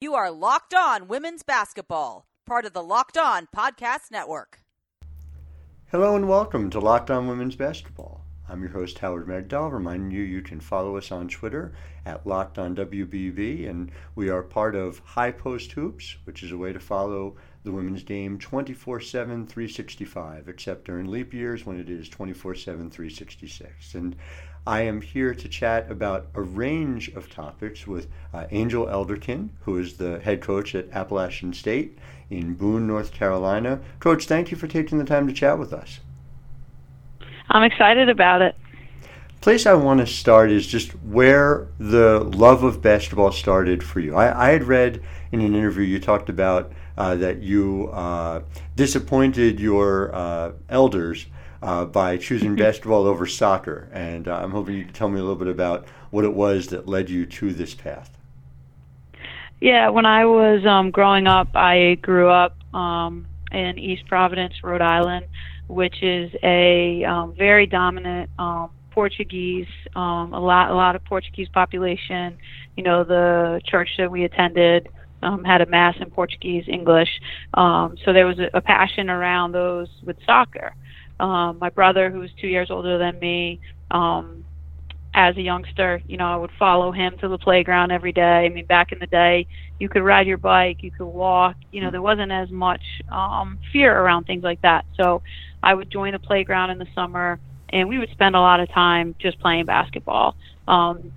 You are Locked On Women's Basketball, part of the Locked On Podcast Network. Hello and welcome to Locked On Women's Basketball. I'm your host, Howard Megdal, reminding you you can follow us on Twitter at Locked On WBB, and we are part of High Post Hoops, which is a way to follow the women's game 24 7, 365, except during leap years when it is 24 7, 366. And I am here to chat about a range of topics with uh, Angel Elderkin, who is the head coach at Appalachian State in Boone, North Carolina. Coach, thank you for taking the time to chat with us. I'm excited about it. Place I want to start is just where the love of basketball started for you. I, I had read in an interview you talked about uh, that you uh, disappointed your uh, elders uh, by choosing basketball over soccer. And uh, I'm hoping you can tell me a little bit about what it was that led you to this path. Yeah, when I was um, growing up, I grew up um, in East Providence, Rhode Island, which is a um, very dominant um, Portuguese, um, a lot, a lot of Portuguese population. You know, the church that we attended um, had a mass in Portuguese, English, um, so there was a, a passion around those with soccer. Um, my brother, who was two years older than me, um, as a youngster, you know, I would follow him to the playground every day. I mean, back in the day, you could ride your bike, you could walk. You know, there wasn't as much um, fear around things like that. So I would join the playground in the summer, and we would spend a lot of time just playing basketball. Um,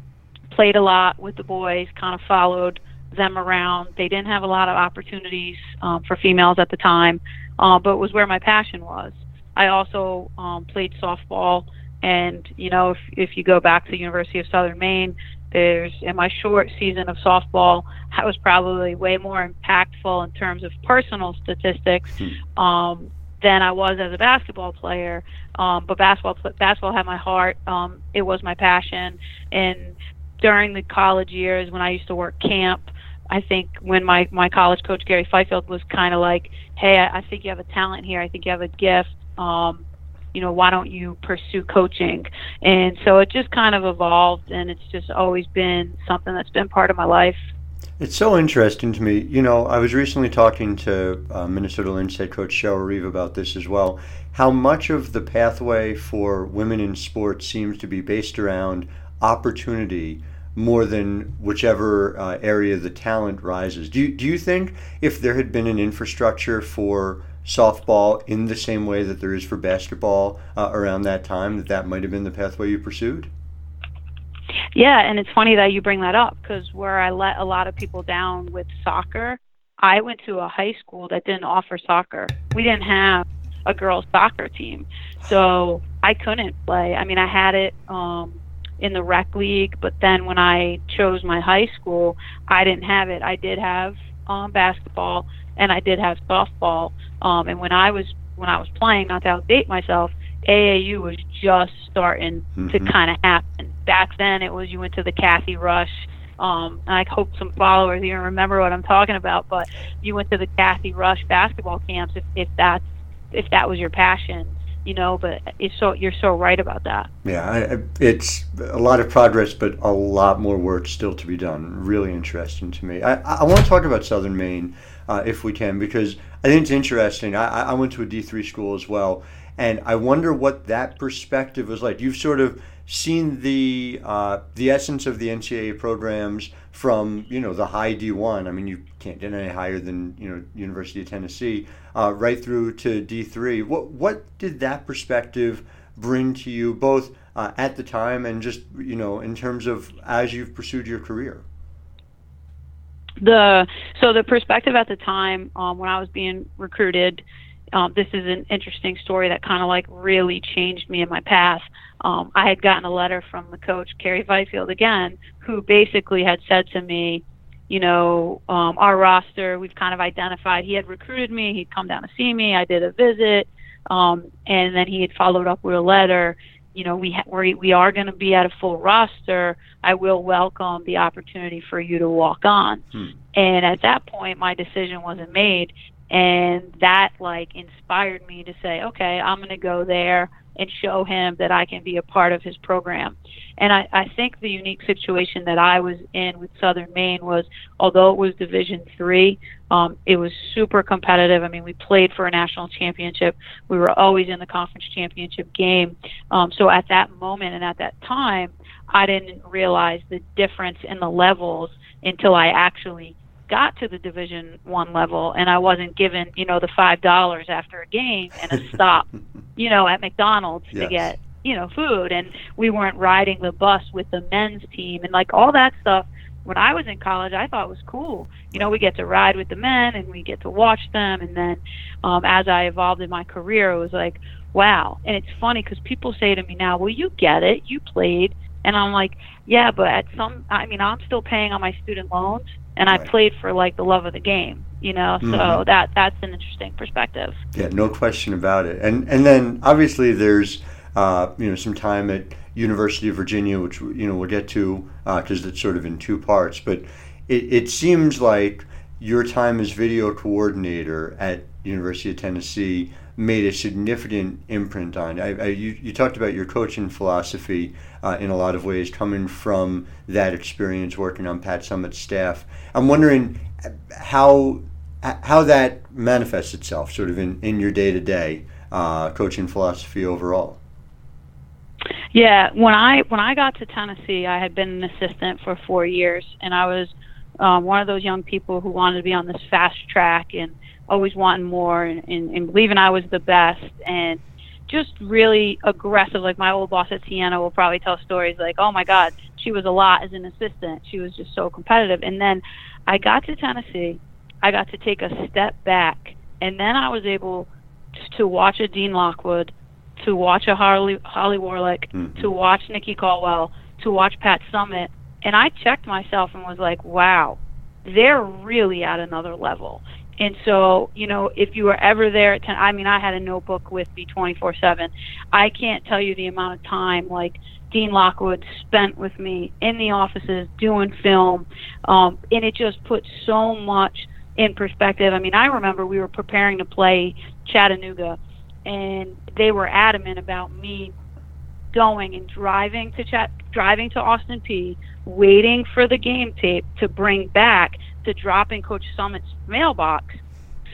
played a lot with the boys, kind of followed them around. They didn't have a lot of opportunities um, for females at the time, uh, but it was where my passion was. I also um, played softball, and you know, if if you go back to the University of Southern Maine, there's in my short season of softball, I was probably way more impactful in terms of personal statistics hmm. um, than I was as a basketball player. Um, but basketball basketball had my heart. Um, it was my passion, and during the college years when I used to work camp. I think when my my college coach Gary Fifield was kind of like, "Hey, I, I think you have a talent here. I think you have a gift um, you know, why don't you pursue coaching? And so it just kind of evolved, and it's just always been something that's been part of my life. It's so interesting to me. You know, I was recently talking to uh, Minnesota Lynx head coach Cheryl Reeve about this as well. How much of the pathway for women in sports seems to be based around opportunity more than whichever uh, area the talent rises. Do you, do you think if there had been an infrastructure for softball in the same way that there is for basketball uh, around that time, that that might have been the pathway you pursued? Yeah, and it's funny that you bring that up because where I let a lot of people down with soccer, I went to a high school that didn't offer soccer. We didn't have a girls' soccer team, so I couldn't play. I mean, I had it um, in the rec league, but then when I chose my high school, I didn't have it. I did have um, basketball, and I did have softball. Um, and when I was when I was playing, not to outdate myself, AAU was just starting mm-hmm. to kind of happen. Back then, it was you went to the Kathy Rush. Um, and I hope some followers even remember what I'm talking about. But you went to the Kathy Rush basketball camps if, if that's if that was your passion you know but it's so you're so right about that yeah I, it's a lot of progress but a lot more work still to be done really interesting to me i, I want to talk about southern maine uh, if we can because i think it's interesting I, I went to a d3 school as well and i wonder what that perspective was like you've sort of seen the uh, the essence of the ncaa programs from you know the high d1 i mean you can't get any higher than you know university of tennessee uh, right through to D3. What what did that perspective bring to you, both uh, at the time and just you know in terms of as you've pursued your career? The so the perspective at the time um, when I was being recruited. Um, this is an interesting story that kind of like really changed me in my path. Um, I had gotten a letter from the coach, Gary Fifield, again, who basically had said to me, you know, um, our roster, we've kind of identified. He had recruited me. He'd come down to see me. I did a visit, um, and then he had followed up with a letter. You know, we ha- we we are going to be at a full roster. I will welcome the opportunity for you to walk on. Hmm. And at that point, my decision wasn't made, and that like inspired me to say, okay, I'm going to go there and show him that I can be a part of his program. And I, I think the unique situation that I was in with Southern Maine was, although it was Division three, um, it was super competitive. I mean, we played for a national championship. We were always in the conference championship game. Um, so at that moment and at that time, I didn't realize the difference in the levels until I actually got to the division one level and i wasn't given you know the five dollars after a game and a stop you know at mcdonald's yes. to get you know food. And we weren't riding the bus with the men's team and like all that stuff when i was in college i thought was cool. You know we get to ride with the men and we get to watch them. And then um as i evolved in my career it was like wow. And it's funny because people say to me now well you get it. You played. And i'm like yeah but at some i mean i'm still paying on my student loans and right. I played for like the love of the game, you know. So mm-hmm. that that's an interesting perspective. Yeah, no question about it. And and then obviously there's uh, you know some time at University of Virginia, which you know we'll get to because uh, it's sort of in two parts. But it, it seems like your time as video coordinator at University of Tennessee made a significant imprint on. I, I, you, you talked about your coaching philosophy uh, in a lot of ways, coming from that experience working on Pat Summitt's staff. I'm wondering how how that manifests itself, sort of in, in your day to day coaching philosophy overall. Yeah, when I when I got to Tennessee, I had been an assistant for four years, and I was um, one of those young people who wanted to be on this fast track and always wanting more and, and, and believing I was the best and just really aggressive. Like my old boss at Siena will probably tell stories like, oh my God, she was a lot as an assistant. She was just so competitive. And then I got to Tennessee. I got to take a step back. And then I was able to watch a Dean Lockwood, to watch a Holly, Holly Warlick, mm-hmm. to watch Nikki Caldwell, to watch Pat Summitt, And I checked myself and was like, wow, they're really at another level. And so, you know, if you were ever there at 10, I mean, I had a notebook with me 24 7. I can't tell you the amount of time, like, Dean Lockwood spent with me in the offices doing film. Um, and it just put so much in perspective. I mean, I remember we were preparing to play Chattanooga, and they were adamant about me going and driving to Chat, driving to Austin Peay, waiting for the game tape to bring back to drop in Coach Summitt's mailbox.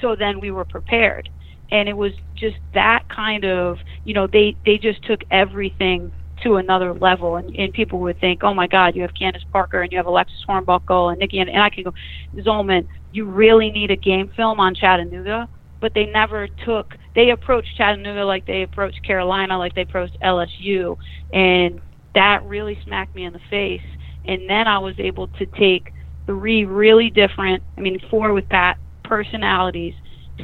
So then we were prepared. And it was just that kind of, you know, they, they just took everything to another level. And, and people would think, oh my God, you have Candace Parker and you have Alexis Hornbuckle and Nikki. And, and I can go, Zolman, you really need a game film on Chattanooga. But they never took, they approached Chattanooga like they approached Carolina, like they approached LSU. And that really smacked me in the face. And then I was able to take three really different, I mean, four with Pat personalities,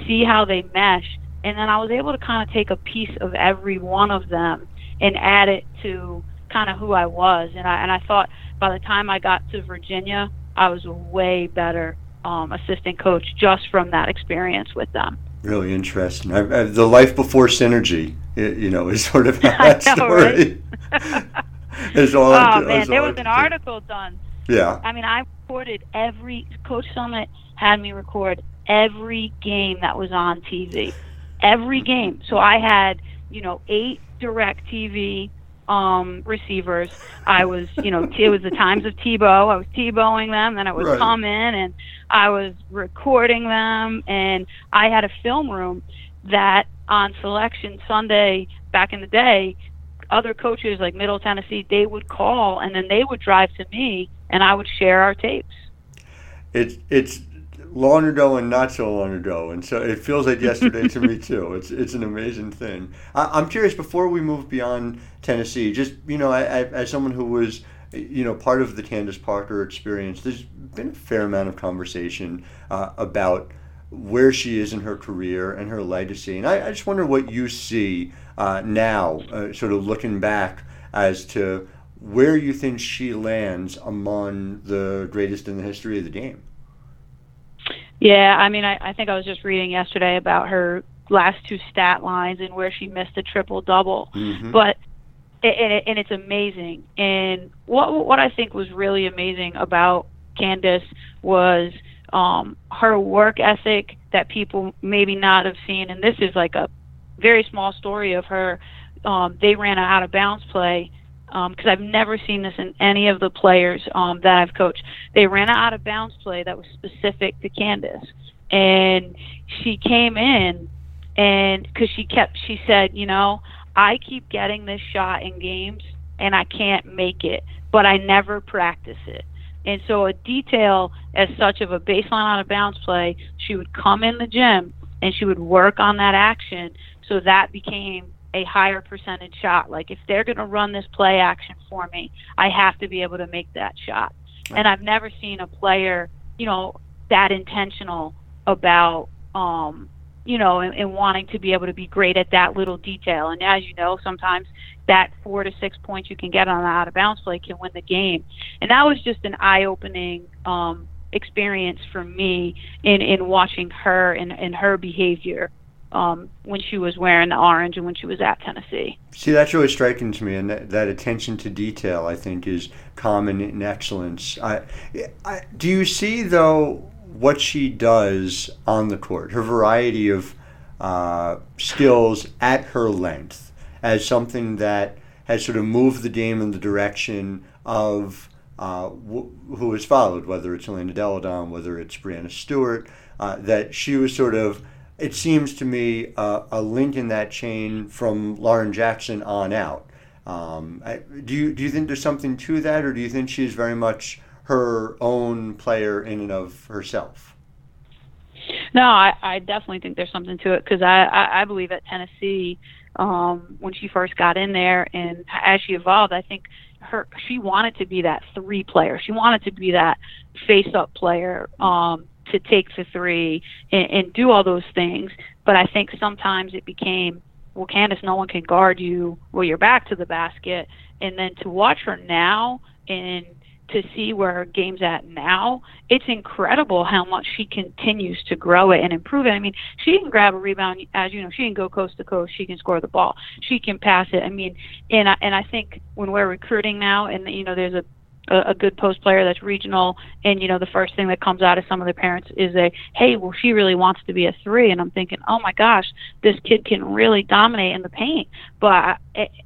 see how they mesh. And then I was able to kind of take a piece of every one of them and add it to kind of who I was. And I, and I thought by the time I got to Virginia, I was a way better um, assistant coach just from that experience with them. Really interesting. I, I, the life before synergy, you know, is sort of that know, story. Right? is all. Oh man, there was an article done. Yeah. I mean, I recorded every Coach Summitt had me record every game that was on TV, every game. So I had you know eight direct TV um receivers. I was, you know, it was the times of Tebow. I was Tebowing them, then I would right. come in and I was recording them, and I had a film room that on selection Sunday back in the day, other coaches like Middle Tennessee, they would call and then they would drive to me and I would share our tapes. It's it's long ago and not so long ago, and so it feels like yesterday to me too. It's it's an amazing thing. I, am curious before we move beyond Tennessee, just you know, I, I, as someone who was you know part of the Candace Parker experience, there's been a fair amount of conversation uh, about where she is in her career and her legacy, and I, I just wonder what you see uh, now, uh, sort of looking back as to where you think she lands among the greatest in the history of the game. Yeah, I mean, I, I think I was just reading yesterday about her last two stat lines and where she missed a triple double, mm-hmm. but and, it, and it's amazing. And what what I think was really amazing about Candace was um, her work ethic that people maybe not have seen. And this is like a very small story of her um, they ran an out of bounds play because um, I've never seen this in any of the players um, that I've coached. They ran an out of bounds play that was specific to Candace, and she came in and because she kept, she said, you know, I keep getting this shot in games and I can't make it, but I never practice it. And so a detail as such of a baseline out of bounds play, she would come in the gym and she would work on that action so that became a higher percentage shot. Like if they're going to run this play action for me, I have to be able to make that shot. Right. And I've never seen a player, you know, that intentional about um you know, and, and wanting to be able to be great at that little detail. And as you know, sometimes that four to six points you can get on an out of bounds play can win the game. And that was just an eye opening um, experience for me in, in watching her and, and her behavior um, when she was wearing the orange and when she was at Tennessee. See, that's really striking to me, and that, that attention to detail, I think, is common in excellence. I, I, do you see, though, what she does on the court, her variety of uh, skills at her length, as something that has sort of moved the game in the direction of uh, who has followed, whether it's Elena Delle Donne, whether it's Breanna Stewart, uh, that she was sort of, it seems to me, uh, a link in that chain from Lauren Jackson on out. Um, I, do you do you think there's something to that, or do you think she's very much her own player in and of herself? No, I, I definitely think there's something to it because I, I, I believe at Tennessee, um, when she first got in there and as she evolved, I think her she wanted to be that three player. She wanted to be that face up player um, to take the three and, and do all those things. But I think sometimes it became, well, Candace, no one can guard you while you're back to the basket. And then to watch her now and to see where her game's at now, it's incredible how much she continues to grow it and improve it. I mean, she can grab a rebound, as you know, she can go coast to coast, she can score the ball, she can pass it. I mean, and I, and I think when we're recruiting now, and you know, there's a a, a good post player that's regional, and you know, the first thing that comes out of some of the parents is a, hey, well, she really wants to be a three, and I'm thinking, oh my gosh, this kid can really dominate in the paint. But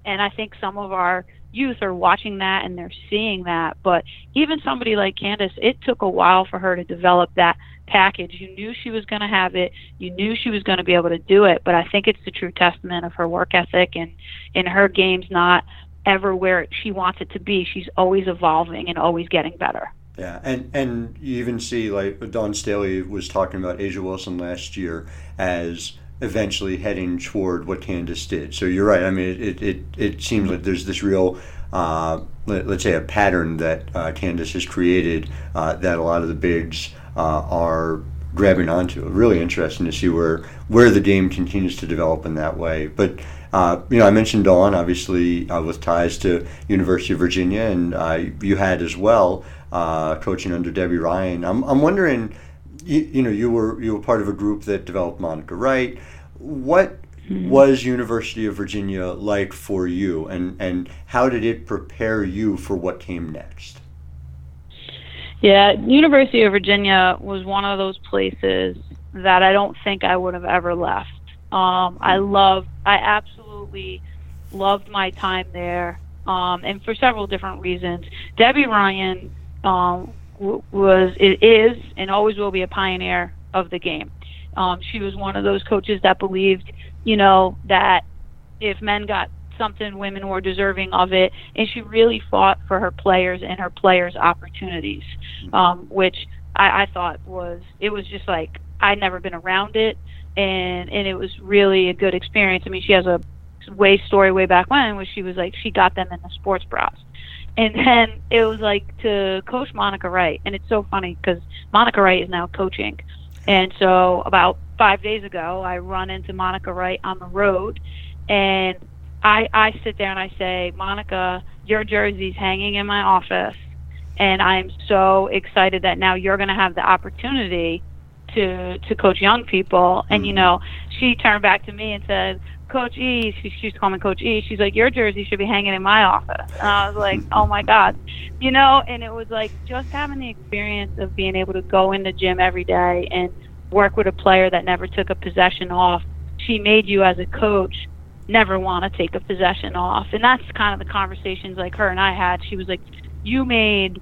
and I think some of our youth are watching that and they're seeing that. But even somebody like Candace, it took a while for her to develop that package. You knew she was going to have it. You knew she was going to be able to do it. But I think it's the true testament of her work ethic and in her game's not ever where she wants it to be. She's always evolving and always getting better. Yeah, and and you even see like Dawn Staley was talking about A'ja Wilson last year as eventually heading toward what Candace did. So you're right. I mean, it it, it seems like there's this real, uh, let, us say, a pattern that uh, Candace has created uh, that a lot of the bigs uh, are grabbing onto. Really interesting to see where where the game continues to develop in that way. But uh, you know, I mentioned Dawn, obviously uh, with ties to University of Virginia, and you had as well coaching under Debbie Ryan. I'm I'm wondering you, you, know you were you were part of a group that developed Monica Wright. What mm-hmm. was University of Virginia like for you, and and how did it prepare you for what came next? Yeah, University of Virginia was one of those places that I don't think I would have ever left. Um, I hmm. love, I absolutely loved my time there, um, and for several different reasons. Debbie Ryan um, was is and always will be a pioneer of the game. Um, she was one of those coaches that believed, you know, that if men got something, women were deserving of it, and she really fought for her players and her players' opportunities, um, which I, I thought was it was just like I'd never been around it, and and it was really a good experience. I mean, she has a way story way back when where she was like she got them in the sports bras and then it was like to coach Monica Wright, and it's so funny because Monica Wright is now coaching, and so about five days ago, I run into Monica Wright on the road, and I I sit there and I say, Monica, your jersey's hanging in my office, and I'm so excited that now you're going to have the opportunity to to coach young people, and you mm-hmm. know, she turned back to me and said, Coach E, she, she used to call me Coach E. She's like, your jersey should be hanging in my office. And I was like, oh my God, you know. And it was like just having the experience of being able to go in the gym every day and work with a player that never took a possession off. She made you as a coach never want to take a possession off. And that's kind of the conversations like her and I had. She was like, You made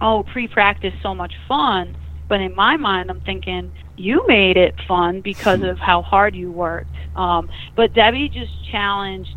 oh pre-practice so much fun, but in my mind I'm thinking you made it fun because of how hard you worked. Um, but Debbie just challenged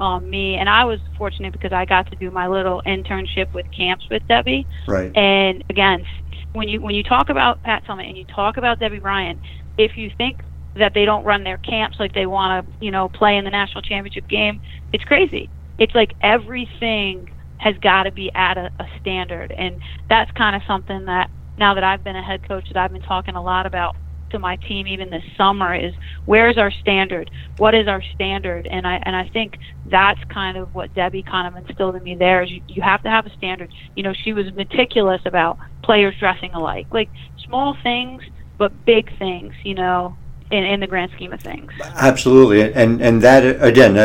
um, me, and I was fortunate because I got to do my little internship with camps with Debbie. Right. And again, when you when you talk about Pat Summitt and you talk about Debbie Ryan, if you think that they don't run their camps like they want to, you know, play in the national championship game, it's crazy. It's like everything has got to be at a, a standard, and that's kind of something that now that I've been a head coach that I've been talking a lot about to my team even this summer is where's our standard? What is our standard? And I and I think that's kind of what Debbie kind of instilled in me there is you, you have to have a standard. You know, she was meticulous about players dressing alike. Like small things but big things, you know, in, in the grand scheme of things. Absolutely. And and that again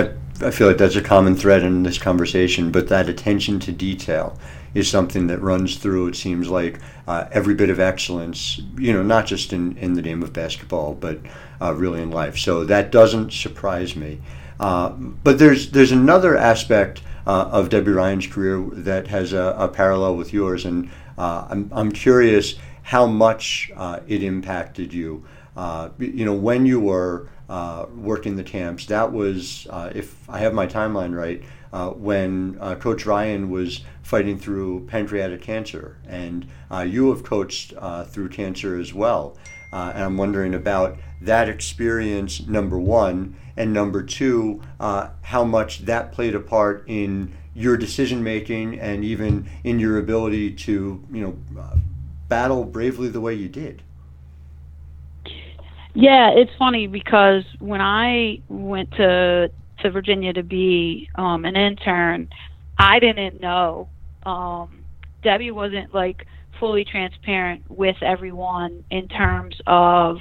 I feel like that's a common thread in this conversation, but that attention to detail is something that runs through. It seems like uh, every bit of excellence, you know, not just in, in the name of basketball, but uh, really in life. So that doesn't surprise me. Uh, but there's there's another aspect uh, of Debbie Ryan's career that has a, a parallel with yours, and uh, I'm I'm curious how much uh, it impacted you. you know, when you were working the camps, that was, if I have my timeline right, uh, when uh, Coach Ryan was fighting through pancreatic cancer, and uh, you have coached uh, through cancer as well. Uh, and I'm wondering about that experience, number one, and number two, uh, how much that played a part in your decision making and even in your ability to, you know, battle bravely the way you did. Yeah, it's funny because when I went to to Virginia to be um, an intern, I didn't know. Um, Debbie wasn't like fully transparent with everyone in terms of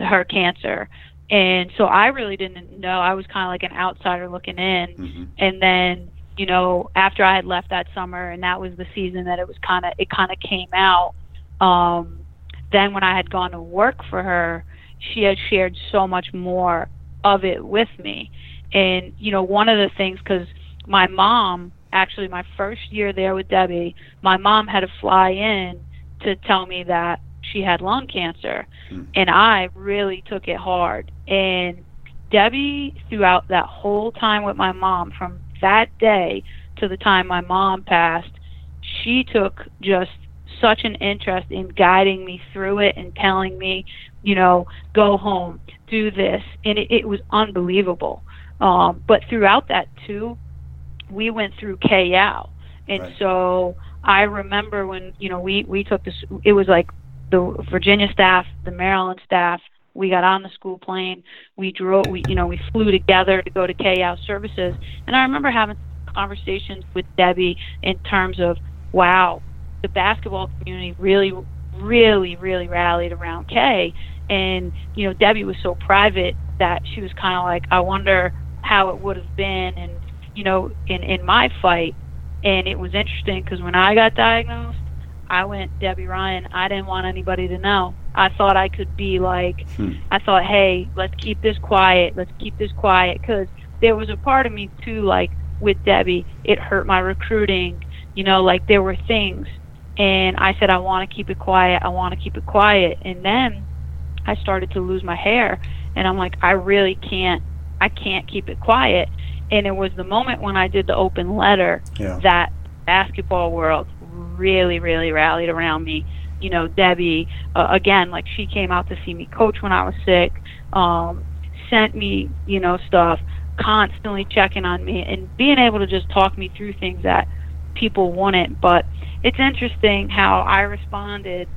her cancer. And so I really didn't know. I was kind of like an outsider looking in. Mm-hmm. And then, you know, after I had left that summer and that was the season that it was kind of, it kind of came out. Um, then when I had gone to work for her, she had shared so much more of it with me. And you know, one of the things because my mom actually my first year there with Debbie, my mom had to fly in to tell me that she had lung cancer, mm. and I really took it hard. And Debbie, throughout that whole time with my mom, from that day to the time my mom passed, she took just such an interest in guiding me through it and telling me, you know, go home, do this, and it, it was unbelievable. Um, but throughout that too, we went through Kay Yow, and right. so I remember when you know we we took this. It was like the Virginia staff, the Maryland staff. We got on the school plane. We drove. We you know we flew together to go to Kay Yow services, and I remember having conversations with Debbie in terms of wow, the basketball community really, really, really rallied around Kay, and you know Debbie was so private that she was kind of like, I wonder how it would have been and you know in in my fight and it was interesting because when i got diagnosed i went debbie ryan i didn't want anybody to know. I thought i could be like hmm. i thought hey let's keep this quiet let's keep this quiet. Because there was a part of me too like with debbie it hurt my recruiting you know like there were things and i said i want to keep it quiet i want to keep it quiet and then i started to lose my hair and i'm like i really can't I can't keep it quiet. And it was the moment when I did the open letter yeah. that basketball world really, really rallied around me. You know, Debbie, uh, again, like she came out to see me coach when I was sick, um, sent me, you know, stuff, constantly checking on me and being able to just talk me through things that people wanted. But it's interesting how I responded,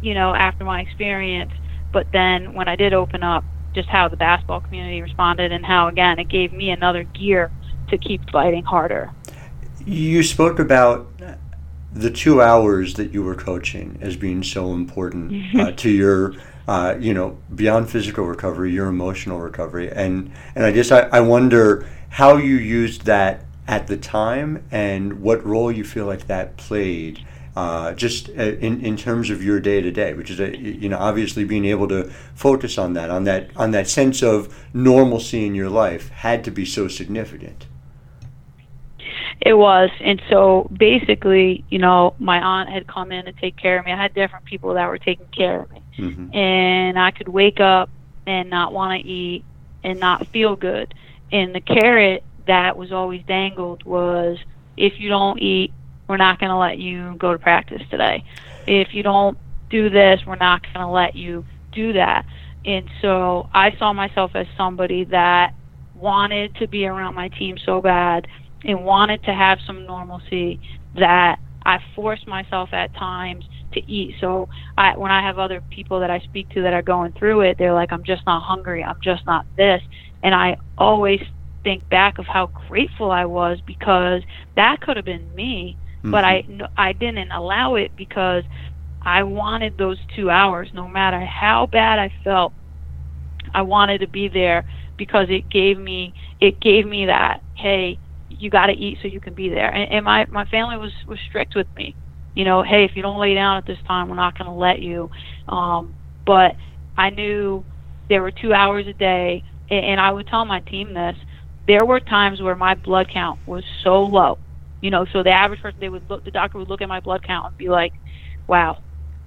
you know, after my experience. But then when I did open up, just how the basketball community responded and how again it gave me another gear to keep fighting harder. You spoke about the two hours that you were coaching as being so important uh, to your uh, you know beyond physical recovery your emotional recovery and and i guess I, I wonder how you used that at the time and what role you feel like that played uh, just uh, in, in terms of your day to day, which is a, you know obviously being able to focus on that on that on that sense of normalcy in your life had to be so significant. It was, and so basically, you know, my aunt had come in to take care of me. I had different people that were taking care of me, mm-hmm. and I could wake up and not want to eat and not feel good. And the carrot that was always dangled was, if you don't eat, we're not going to let you go to practice today. If you don't do this, we're not going to let you do that. And so I saw myself as somebody that wanted to be around my team so bad and wanted to have some normalcy that I forced myself at times to eat. So I, when I have other people that I speak to that are going through it, they're like, I'm just not hungry. I'm just not this. And I always think back of how grateful I was because that could have been me, mm-hmm. but I I didn't allow it because I wanted those two hours, no matter how bad I felt. I wanted to be there because it gave me it gave me that hey you got to eat so you can be there and, and my my family was was strict with me you know hey if you don't lay down at this time we're not going to let you um but i knew there were two hours a day and, and i would tell my team this there were times where my blood count was so low you know so the average person they would look the doctor would look at my blood count and be like wow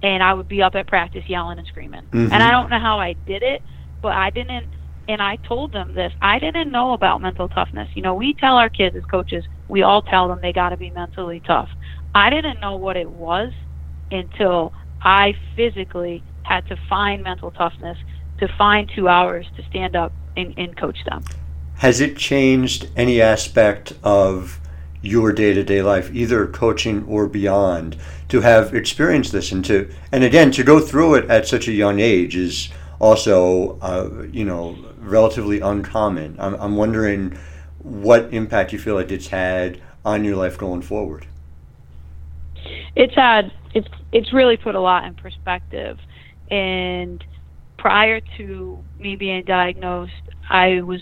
and i would be up at practice yelling and screaming mm-hmm. and i don't know how i did it but i didn't and I told them this. I didn't know about mental toughness. You know, we tell our kids as coaches, we all tell them they got to be mentally tough. I didn't know what it was until I physically had to find mental toughness, to find two hours to stand up and, and coach them. Has it changed any aspect of your day-to-day life either coaching or beyond to have experienced this and to and again to go through it at such a young age is also uh, you know relatively uncommon. I'm, I'm wondering what impact you feel like it's had on your life going forward. It's had it's it's really put a lot in perspective. And prior to me being diagnosed, I was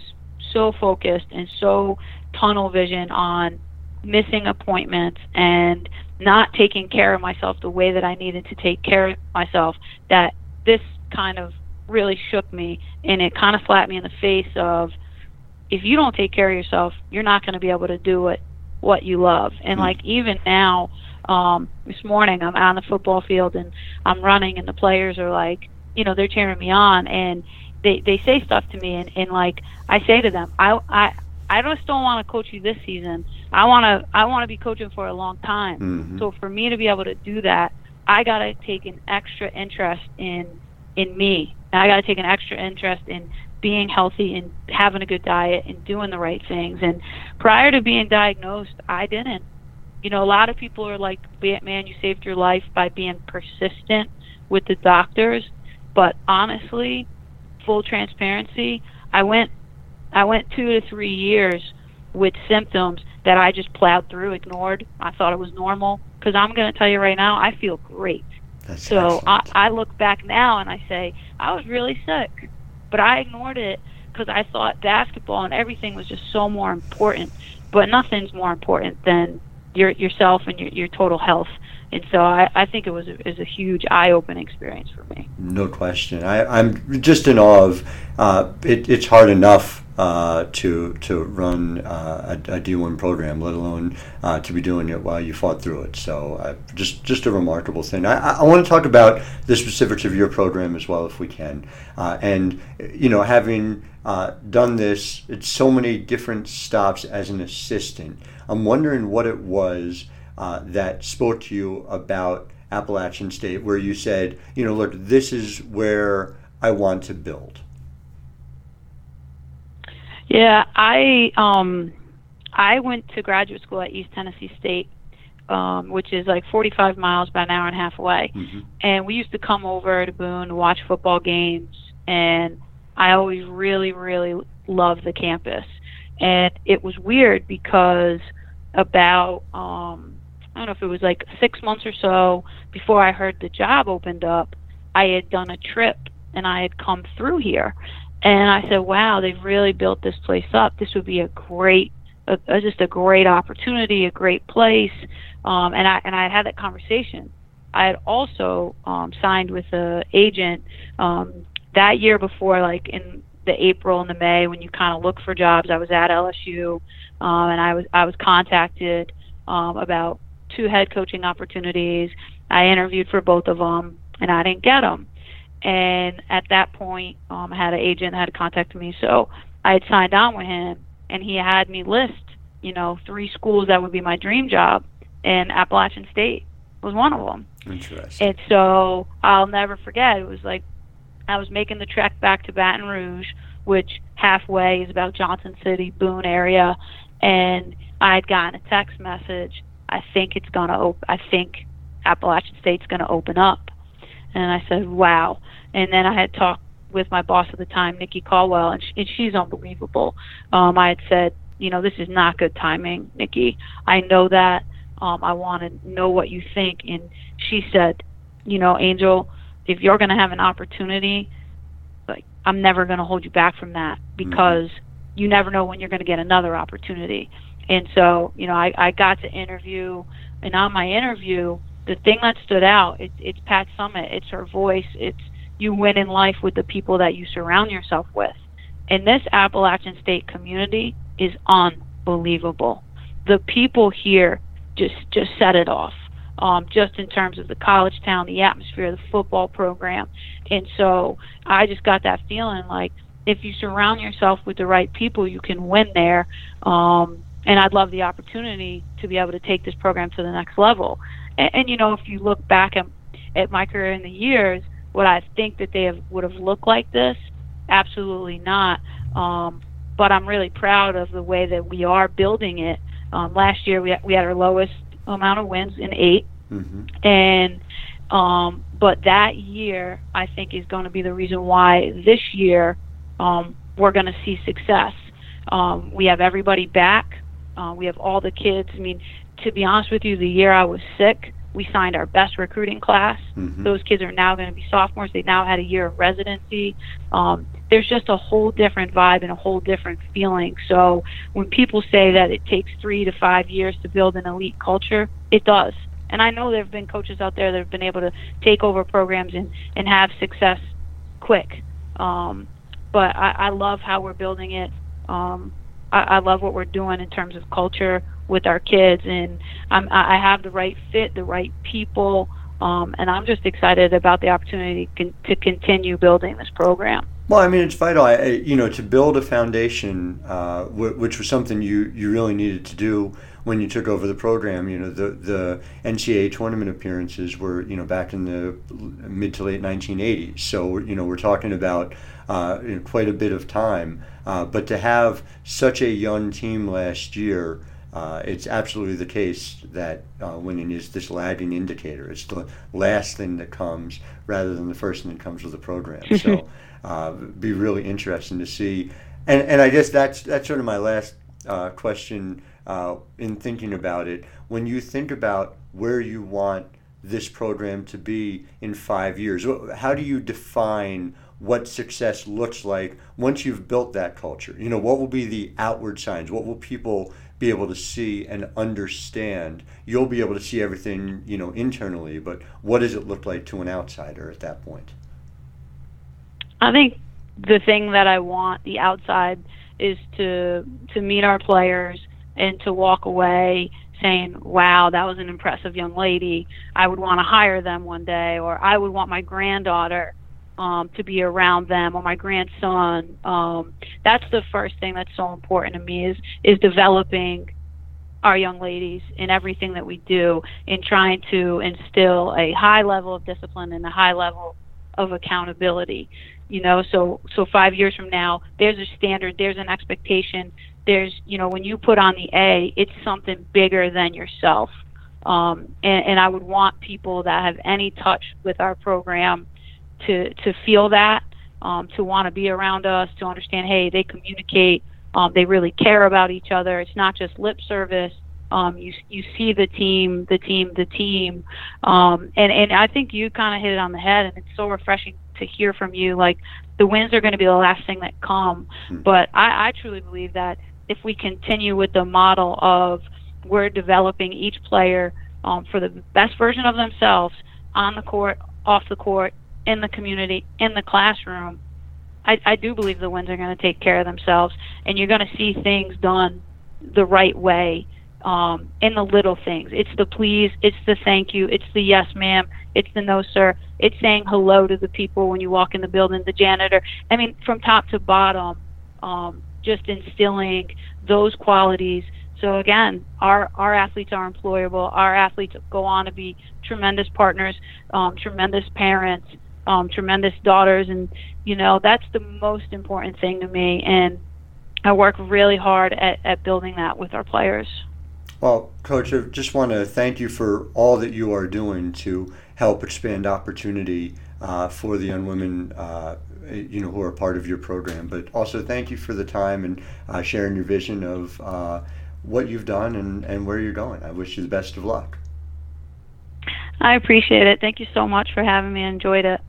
so focused and so tunnel vision on missing appointments and not taking care of myself the way that I needed to take care of myself that this kind of really shook me and it kind of slapped me in the face of if you don't take care of yourself you're not going to be able to do what what you love. And mm like even now um this morning i'm on the football field and i'm running and the players are like you know they're cheering me on and they they say stuff to me and, and like i say to them i i i just don't want to coach you this season i want to i want to be coaching for a long time mm-hmm. so for me to be able to do that i got to take an extra interest in in me and I got to take an extra interest in being healthy and having a good diet and doing the right things. And prior to being diagnosed, I didn't. You know, a lot of people are like, "Man, you saved your life by being persistent with the doctors." But honestly, full transparency, I went I went 2 to 3 years with symptoms that I just plowed through, ignored. I thought it was normal because I'm going to tell you right now, I feel great. That's so I, I look back now and I say I was really sick, but I ignored it because I thought basketball and everything was just so more important. But nothing's more important than your yourself and your, your total health. And so I, I think it was a, it was a huge eye-opening experience for me. No question. I, I'm just in awe of uh, it, it's hard enough uh, to to run uh, a a D1 program, let alone uh, to be doing it while you fought through it. So uh, just just a remarkable thing. I, I want to talk about the specifics of your program as well, if we can. Uh, and you know, having uh, done this at so many different stops as an assistant, I'm wondering what it was that spoke to you about Appalachian State, where you said, you know, look, this is where I want to build. Yeah, I um I went to graduate school at East Tennessee State, um, which is like 45 miles, about an hour and a half away. Mm-hmm. And we used to come over to Boone to watch football games, and I always really, really loved the campus. And it was weird because about um, I don't know if it was like six months or so before I heard the job opened up, I had done a trip and I had come through here and I said, wow, they've really built this place up. This would be a great a, a just a great opportunity, a great place, um, and I and I had that conversation. I had also um, signed with a agent um, that year before, like in the April and the May when you kind of look for jobs. I was at LSU, um, and I was I was contacted um, about two head coaching opportunities. I interviewed for both of them, and I didn't get them. And at that point, um, I had an agent that had contacted me, so I had signed on with him, and he had me list, you know, three schools that would be my dream job, and Appalachian State was one of them. Interesting. And so I'll never forget. It was like I was making the trek back to Baton Rouge, which halfway is about Johnson City, Boone area, and I had gotten a text message. I think it's gonna open. I think Appalachian State's gonna open up. And I said, "Wow!" And then I had talked with my boss at the time, Nikki Caldwell, and, she, and she's unbelievable. Um, I had said, "You know, this is not good timing, Nikki. I know that. Um, I want to know what you think." And she said, "You know, Angel, if you're going to have an opportunity, like I'm never going to hold you back from that because mm-hmm. you never know when you're going to get another opportunity." And so, you know, I, I got to interview, and on my interview, the thing that stood out, it, it's Pat Summitt, It's her voice. It's you win in life with the people that you surround yourself with. And this Appalachian State community is unbelievable. The people here just just set it off. Um, just in terms of the college town, the atmosphere, the football program, and so I just got that feeling like if you surround yourself with the right people, you can win there. Um, and I'd love the opportunity to be able to take this program to the next level. And, and you know, if you look back at, at my career in the years, would I think that they have, would have looked like this? Absolutely not. Um, but I'm really proud of the way that we are building it. Um, last year we had, we had our lowest amount of wins in 8 mm-hmm. and um, but that year I think is going to be the reason why this year um, we're going to see success. Um, we have everybody back. Uh, we have all the kids. I mean, to be honest with you, the year I was sick, we signed our best recruiting class. Mm-hmm. Those kids are now going to be sophomores. They now had a year of residency. Um, there's just a whole different vibe and a whole different feeling. So when people say that it takes three to five years to build an elite culture, it does. And I know there have been coaches out there that have been able to take over programs and, and have success quick. Um, but I, I love how we're building it. Um, I, I love what we're doing in terms of culture with our kids, and I'm, I have the right fit, the right people, um, and I'm just excited about the opportunity con- to continue building this program. Well, I mean, it's vital, I, you know, to build a foundation, uh, w- which was something you, you really needed to do when you took over the program. You know, the the NCAA tournament appearances were, you know, back in the mid to late 1980s. So, you know, we're talking about uh, you know, quite a bit of time. Uh, but to have such a young team last year, uh, it's absolutely the case that uh, winning is this lagging indicator. It's the last thing that comes rather than the first thing that comes with the program. so, uh, be really interesting to see. And and I guess that's that's sort of my last uh, question uh, in thinking about it. When you think about where you want this program to be in five years, how do you define what success looks like once you've built that culture. You know, what will be the outward signs? What will people be able to see and understand? You'll be able to see everything, you know, internally, but what does it look like to an outsider at that point? I think the thing that I want the outside is to to meet our players and to walk away saying, "Wow, that was an impressive young lady. I would want to hire them one day," or "I would want my granddaughter um, to be around them or my grandson. Um, that's the first thing that's so important to me is is developing our young ladies in everything that we do in trying to instill a high level of discipline and a high level of accountability you know so so 5 years from now there's a standard there's an expectation there's you know when you put on the A it's something bigger than yourself um, and, and I would want people that have any touch with our program to to feel that, um, to want to be around us, to understand, hey, they communicate, um, they really care about each other. It's not just lip service. Um, you you see the team, the team, the team, um, and and I think you kind of hit it on the head, and it's so refreshing to hear from you. Like the wins are going to be the last thing that come, hmm. but I, I truly believe that if we continue with the model of we're developing each player um, for the best version of themselves on the court, off the court, in the community, in the classroom, I, I do believe the wins are going to take care of themselves, and you're going to see things done the right way um, in the little things. It's the please, it's the thank you, it's the yes, ma'am, it's the no, sir, it's saying hello to the people when you walk in the building, the janitor. I mean, from top to bottom, um, just instilling those qualities. So again, our our athletes are employable. Our athletes go on to be tremendous partners, um, tremendous parents, um, tremendous daughters, and you know that's the most important thing to me. And I work really hard at, at building that with our players. Well, Coach, I just want to thank you for all that you are doing to help expand opportunity uh, for the young women, uh, you know, who are part of your program. But also, thank you for the time and uh, sharing your vision of uh, what you've done and, and where you're going. I wish you the best of luck. I appreciate it. Thank you so much for having me. I enjoyed it.